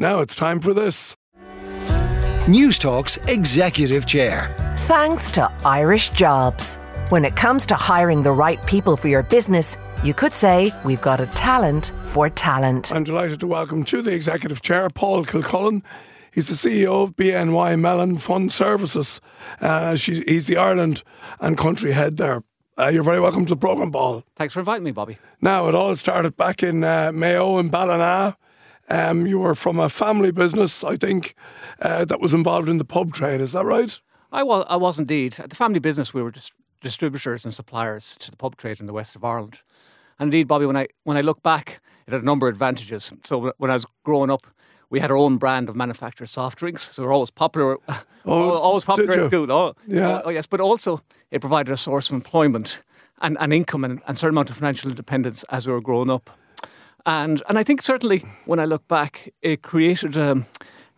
Now it's time for this. Newstalk's Executive Chair. Thanks to Irish Jobs. When it comes to hiring the right people for your business, you could say we've got a talent for talent. I'm delighted to welcome to the Executive Chair Paul Kilcullen. He's the CEO of BNY Mellon Fund Services. Uh, she, he's the Ireland and country head there. Uh, you're very welcome to the programme, Paul. Thanks for inviting me, Bobby. Now, it all started back in uh, Mayo in Ballina. Um, you were from a family business, I think, uh, that was involved in the pub trade. Is that right? I was, I was indeed. At the family business, we were just distributors and suppliers to the pub trade in the west of Ireland. And indeed, Bobby, when I when I look back, it had a number of advantages. So when I was growing up, we had our own brand of manufactured soft drinks, so we were always popular. Oh, always popular at school. Oh, yeah. Oh, yes, but also it provided a source of employment and, and income and, and certain amount of financial independence as we were growing up. And and I think certainly when I look back, it created um,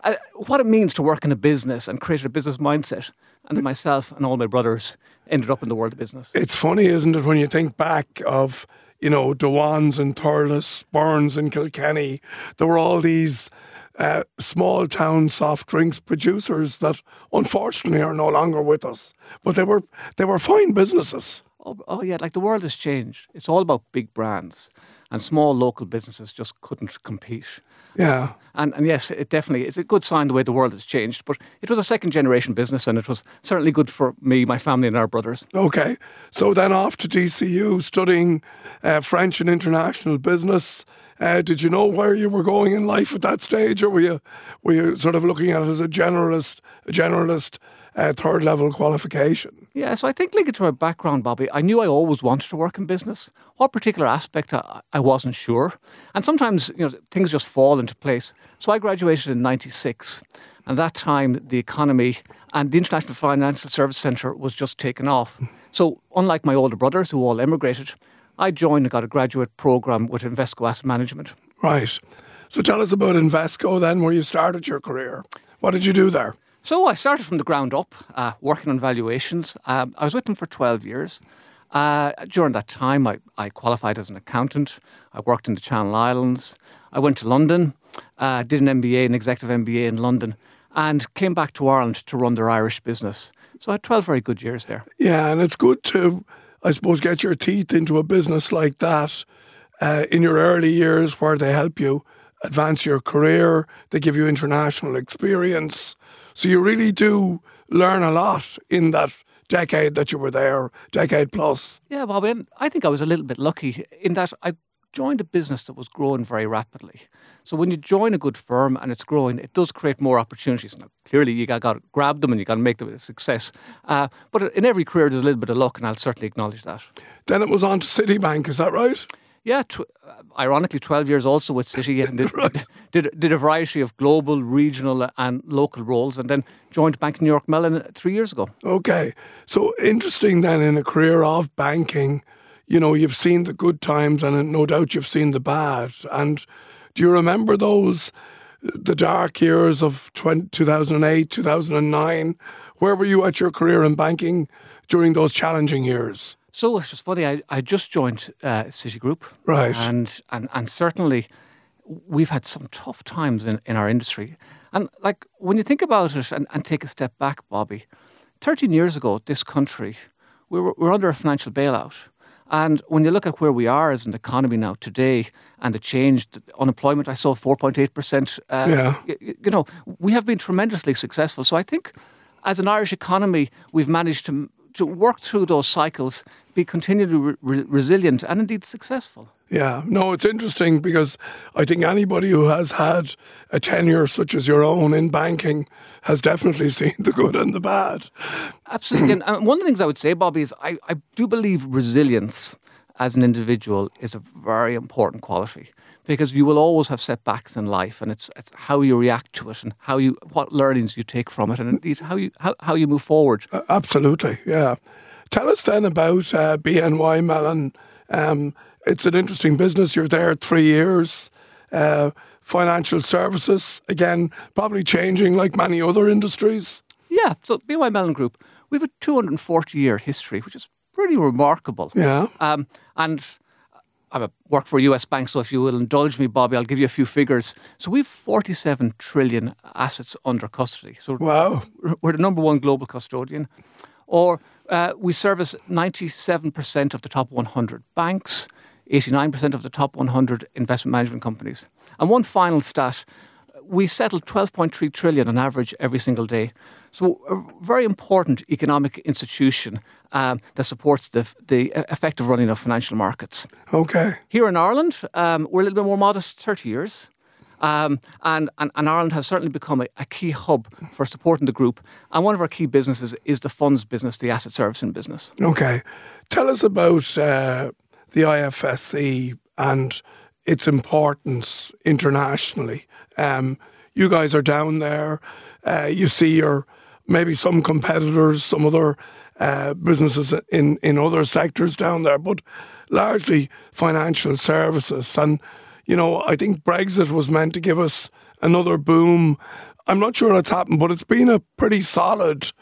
uh, what it means to work in a business and created a business mindset. And myself and all my brothers ended up in the world of business. It's funny, isn't it, when you think back of you know Dwan's and Thurles, Burns and Kilkenny. There were all these uh, small town soft drinks producers that unfortunately are no longer with us. But they were they were fine businesses. Oh, oh yeah, like the world has changed. It's all about big brands, and small local businesses just couldn't compete. Yeah. And and yes, it definitely is a good sign the way the world has changed. But it was a second generation business, and it was certainly good for me, my family, and our brothers. Okay, so then off to DCU studying uh, French and international business. Uh, did you know where you were going in life at that stage, or were you were you sort of looking at it as a generalist, a generalist uh, third level qualification? Yeah, so I think linking to my background, Bobby, I knew I always wanted to work in business. What particular aspect I, I wasn't sure, and sometimes you know things just fall into place. So I graduated in '96, and that time the economy and the International Financial Service Centre was just taken off. So unlike my older brothers who all emigrated, I joined and got a graduate program with Invesco Asset Management. Right. So tell us about Invesco then, where you started your career. What did you do there? So I started from the ground up, uh, working on valuations. Um, I was with them for 12 years. Uh, during that time, I, I, qualified as an accountant. I worked in the Channel Islands. I went to London, uh, did an MBA, an executive MBA in London, and came back to Ireland to run their Irish business. So I had 12 very good years there. Yeah, and it's good to I suppose, get your teeth into a business like that uh, in your early years where they help you advance your career, they give you international experience. So you really do learn a lot in that decade that you were there, decade plus. Yeah, Bob, I think I was a little bit lucky in that I joined a business that was growing very rapidly. So when you join a good firm and it's growing, it does create more opportunities. Now, clearly, you got, got to grab them and you got to make them a success. Uh, but in every career, there's a little bit of luck, and I'll certainly acknowledge that. Then it was on to Citibank, is that right? Yeah, tw- uh, ironically, 12 years also with Citi and did, right. did, did, a variety of global, regional, uh, and local roles, and then joined Bank of New York Mellon uh, three years ago. Okay. So interesting then in a career of banking, you know, you've seen the good times and uh, no doubt you've seen the bad. And do you remember those, the dark years of 20, 2008, 2009? Where were you at your career in banking during those challenging years? So it's just funny. I, I just joined uh, Citigroup, right? And and and certainly, we've had some tough times in, in our industry. And like when you think about it and, and take a step back, Bobby, thirteen years ago, this country we were, we were under a financial bailout. And when you look at where we are as an economy now today and the change, the unemployment, I saw 4.8%. Uh, yeah. You, you know, we have been tremendously successful. So I think as an Irish economy, we've managed to, to work through those cycles, be continually re- resilient and indeed successful. Yeah, no, it's interesting because I think anybody who has had a tenure such as your own in banking has definitely seen the good and the bad. Absolutely. and one of the things I would say, Bobby, is I, I do believe resilience as an individual is a very important quality because you will always have setbacks in life and it's, it's how you react to it and how you what learnings you take from it and indeed how you how, how you move forward. Uh, absolutely, yeah. Tell us then about uh, BNY Mellon. Um, it's an interesting business. You're there three years. Uh, financial services, again, probably changing like many other industries. Yeah, so BNY Mellon Group, we have a 240 year history, which is pretty remarkable. Yeah. Um, and I work for a US bank, so if you will indulge me, Bobby, I'll give you a few figures. So we've 47 trillion assets under custody. So wow. we're the number one global custodian. Or uh, we service 97% of the top 100 banks, 89% of the top 100 investment management companies. And one final stat we settle 12.3 trillion on average every single day. So a very important economic institution um, that supports the, the effective running of financial markets. Okay. Here in Ireland, um, we're a little bit more modest, 30 years. Um, and, and, and, Ireland has certainly become a, a, key hub for supporting the group. And one of our key businesses is the funds business, the asset servicing business. Okay. Tell us about uh, the IFSC and its importance internationally. Um, you guys are down there. Uh, you see your maybe some competitors, some other uh, businesses in, in other sectors down there, but largely financial services. And, you know, I think Brexit was meant to give us another boom. I'm not sure it's happened, but it's been a pretty solid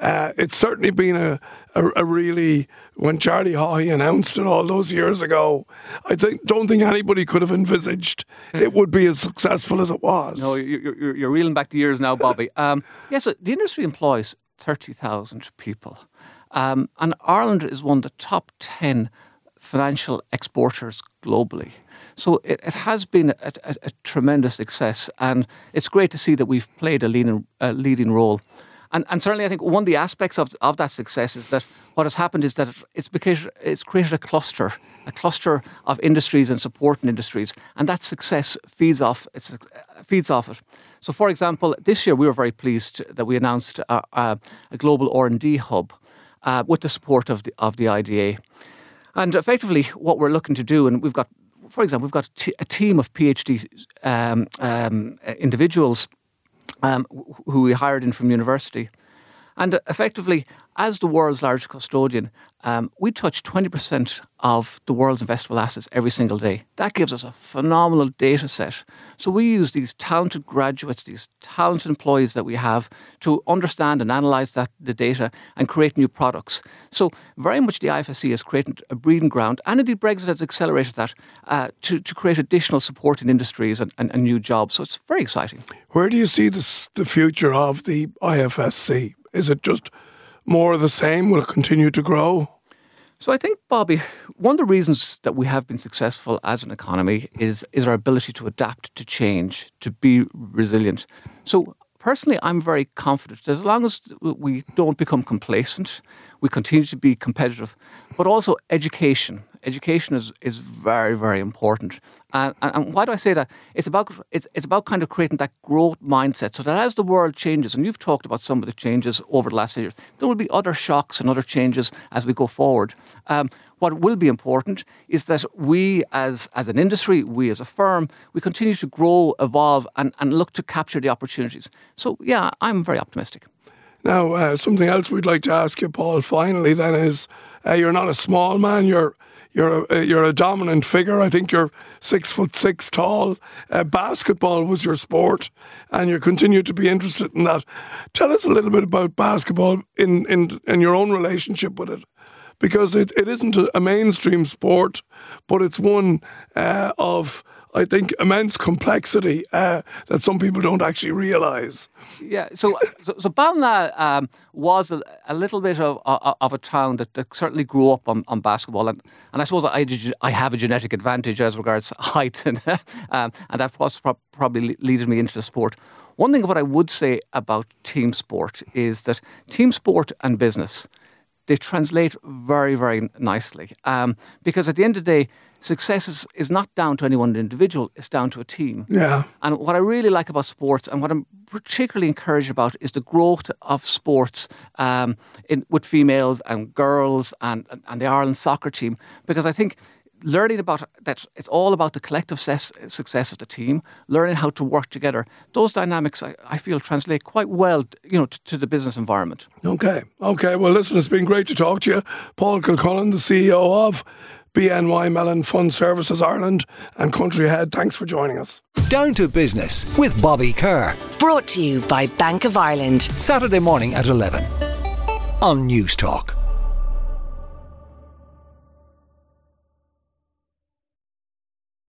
uh, it's certainly been a, a, a, really when Charlie Haughey announced it all those years ago. I think don't think anybody could have envisaged it would be as successful as it was. No, you're, you're, you're reeling back the years now, Bobby. Um, yes, the industry employs thirty thousand people, um, and Ireland is one of the top ten financial exporters globally. So it, it has been a, a, a, tremendous success, and it's great to see that we've played a leading, a leading role. And, and certainly, I think one of the aspects of, of that success is that what has happened is that it's because it's created a cluster, a cluster of industries and supporting industries, and that success feeds off it. Feeds off it. So, for example, this year we were very pleased that we announced a, a, a global R and D hub uh, with the support of the of the IDA, and effectively what we're looking to do, and we've got, for example, we've got a team of PhD um, um, individuals um, who we hired in from university. And effectively, as the world's largest custodian, um, we touch 20% of the world's investable assets every single day. That gives us a phenomenal data set. So we use these talented graduates, these talented employees that we have to understand and analyse that the data and create new products. So very much the IFSC has created a breeding ground, and indeed Brexit has accelerated that uh, to, to create additional support in industries and, and, and, new jobs. So it's very exciting. Where do you see this, the future of the IFSC? Is it just more of the same? Will it continue to grow? So I think, Bobby, one of the reasons that we have been successful as an economy is is our ability to adapt, to change, to be resilient. So personally, I'm very confident as long as we don't become complacent, we continue to be competitive, but also education. Education is, is very, very important. And, and why do I say that? It's about, it's, it's about kind of creating that growth mindset so that as the world changes, and you've talked about some of the changes over the last years, there will be other shocks and other changes as we go forward. Um, what will be important is that we as, as an industry, we as a firm, we continue to grow, evolve, and, and look to capture the opportunities. So, yeah, I'm very optimistic. Now, uh, something else we'd like to ask you, Paul, finally, then is uh, you're not a small man, you're you're a, uh, you're a dominant figure. I think you're six foot six tall. Uh, basketball was your sport, and you continue to be interested in that. Tell us a little bit about basketball in in, in your own relationship with it because it, it isn't a mainstream sport, but it's one uh, of I think, immense complexity uh, that some people don't actually realise. Yeah, so so, so Ballina um, was a, a, little bit of, of a town that, that certainly grew up on, on, basketball, and, and I suppose I, I have a genetic advantage as regards height, and, um, and that was pro- probably leads me into the sport. One thing what I would say about team sport is that team sport and business they translate very, very nicely. Um, because at the end of the day, success is, is not down to any one individual, it's down to a team. Yeah. And what I really like about sports and what I'm particularly encouraged about is the growth of sports um, in, with females and girls and, and the Ireland soccer team. Because I think learning about that it's all about the collective ses- success of the team, learning how to work together. Those dynamics, I, I feel, translate quite well, you know, to, to, the business environment. Okay, okay. Well, listen, it's been great to talk to you, Paul Kilcullen, the CEO of. BNY Mellon Fund Services Ireland and Country Head. Thanks for joining us. Down to Business with Bobby Kerr. Brought to you by Bank of Ireland. Saturday morning at 11 on Newstalk.